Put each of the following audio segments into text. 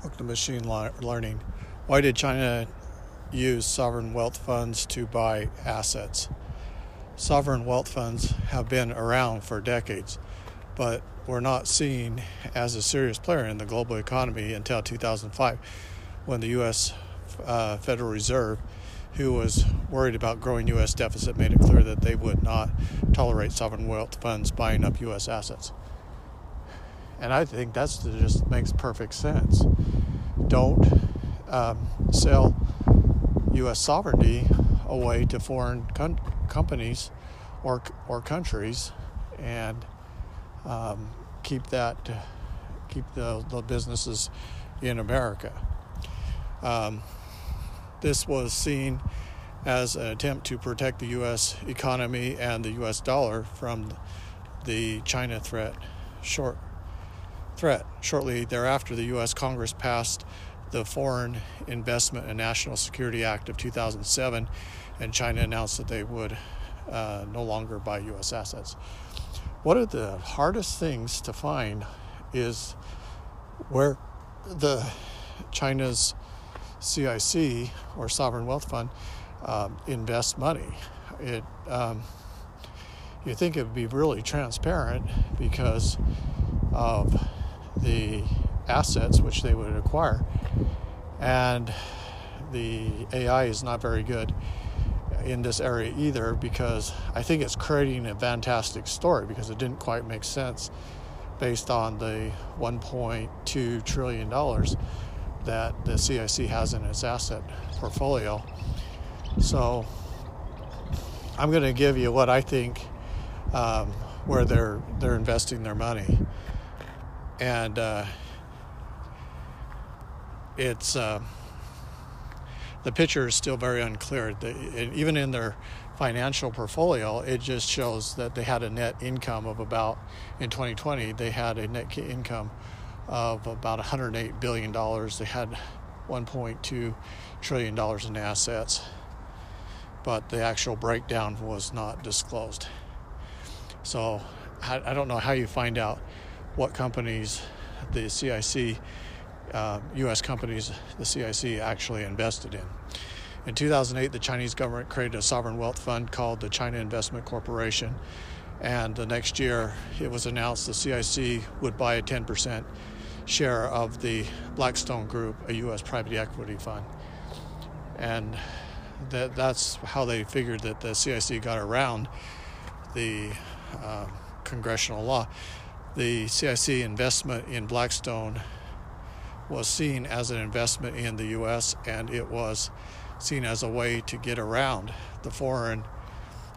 Welcome to machine learning. Why did China use sovereign wealth funds to buy assets? Sovereign wealth funds have been around for decades, but were not seen as a serious player in the global economy until 2005 when the U.S. Uh, Federal Reserve, who was worried about growing U.S. deficit, made it clear that they would not tolerate sovereign wealth funds buying up U.S. assets. And I think that just makes perfect sense. Don't um, sell U.S. sovereignty away to foreign con- companies or or countries, and um, keep that keep the, the businesses in America. Um, this was seen as an attempt to protect the U.S. economy and the U.S. dollar from the China threat short threat. Shortly thereafter, the U.S. Congress passed the Foreign Investment and National Security Act of 2007, and China announced that they would uh, no longer buy U.S. assets. One of the hardest things to find is where the China's CIC or sovereign wealth fund um, invest money. It um, you think it would be really transparent because of the assets which they would acquire. And the AI is not very good in this area either because I think it's creating a fantastic story because it didn't quite make sense based on the 1.2 trillion dollars that the CIC has in its asset portfolio. So I'm going to give you what I think um, where they're they're investing their money and uh, it's uh, the picture is still very unclear. Even in their financial portfolio, it just shows that they had a net income of about in 2020 they had a net income of about 108 billion dollars. They had 1.2 trillion dollars in assets, but the actual breakdown was not disclosed. So I don't know how you find out what companies the CIC, uh, U.S. companies, the CIC actually invested in. In 2008, the Chinese government created a sovereign wealth fund called the China Investment Corporation. And the next year, it was announced the CIC would buy a 10% share of the Blackstone Group, a U.S. private equity fund. And that, that's how they figured that the CIC got around the uh, congressional law the CIC investment in Blackstone was seen as an investment in the U.S. and it was seen as a way to get around the foreign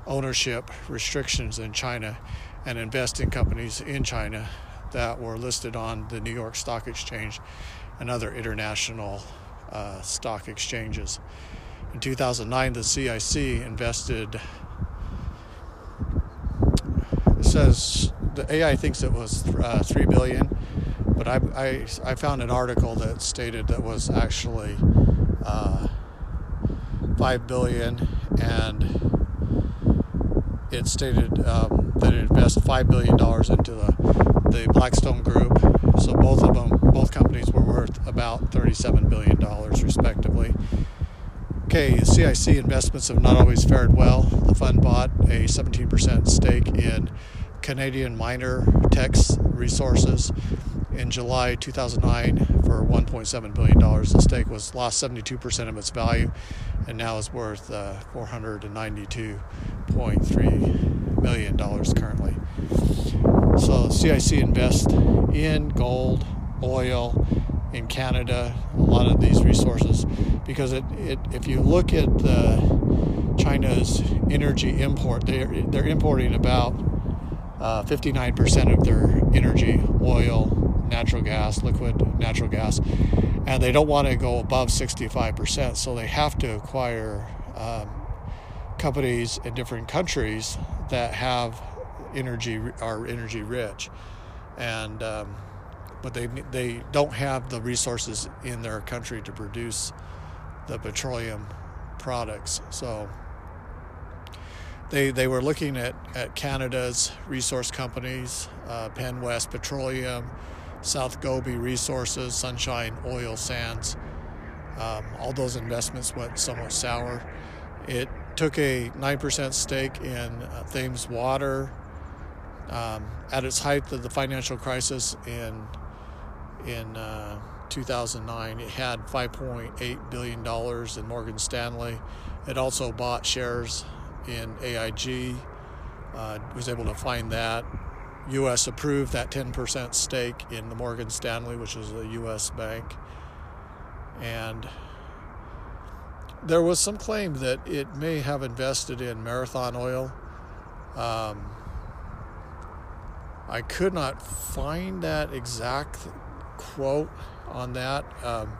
ownership restrictions in China and invest in companies in China that were listed on the New York Stock Exchange and other international uh, stock exchanges. In 2009, the CIC invested, it says the AI thinks it was uh, three billion, but I, I, I found an article that stated that was actually uh, five billion, and it stated um, that it invested five billion dollars into the the Blackstone Group. So both of them, both companies were worth about thirty-seven billion dollars respectively. Okay, CIC investments have not always fared well. The fund bought a 17% stake in Canadian Miner Teck Resources in July 2009 for 1.7 billion dollars. The stake was lost 72% of its value, and now is worth uh, 492.3 million dollars currently. So CIC invest in gold, oil, in Canada, a lot of these resources, because it, it if you look at the China's energy import, they're, they're importing about uh, 59% of their energy, oil, natural gas, liquid natural gas, and they don't want to go above 65%. So they have to acquire um, companies in different countries that have energy are energy rich, and um, but they they don't have the resources in their country to produce the petroleum products. So they, they were looking at, at Canada's resource companies, uh, Penn West Petroleum, South Gobi Resources, Sunshine Oil Sands. Um, all those investments went somewhat sour. It took a 9% stake in uh, Thames Water. Um, at its height of the financial crisis in in uh, 2009, it had 5.8 billion dollars in Morgan Stanley. It also bought shares in AIG. Uh, was able to find that. U.S. approved that 10% stake in the Morgan Stanley, which is a U.S. bank, and there was some claim that it may have invested in Marathon Oil. Um, I could not find that exact quote on that. Um,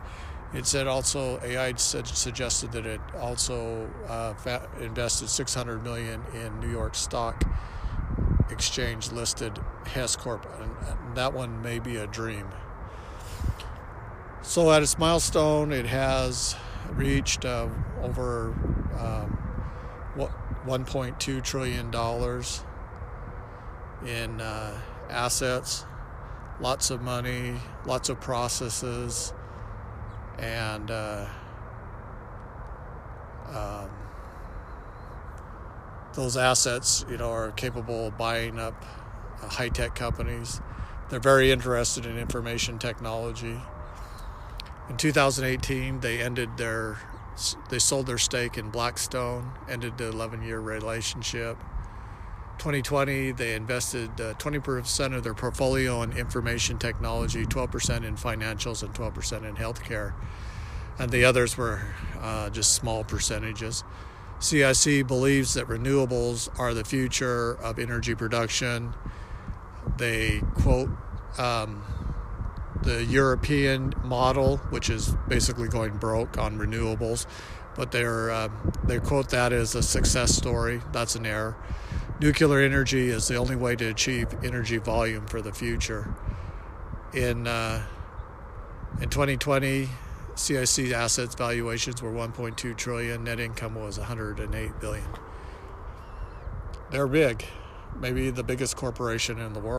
it said also AI said, suggested that it also uh, fa- invested 600 million in New York Stock Exchange listed Hess Corp, and, that one may be a dream. So at its milestone, it has reached uh, over um, what 1.2 trillion dollars in uh, assets, lots of money, lots of processes, and uh, um, those assets, you know, are capable of buying up uh, high-tech companies. They're very interested in information technology. In 2018, they ended their they sold their stake in Blackstone, ended the 11-year relationship. 2020, they invested uh, 20% of their portfolio in information technology, 12% in financials, and 12% in healthcare. And the others were uh, just small percentages. CIC believes that renewables are the future of energy production. They quote um, the European model, which is basically going broke on renewables, but they're, uh, they quote that as a success story. That's an error nuclear energy is the only way to achieve energy volume for the future. In uh, in 2020, CIC assets valuations were 1.2 trillion. Net income was 108 billion. They're big, maybe the biggest corporation in the world.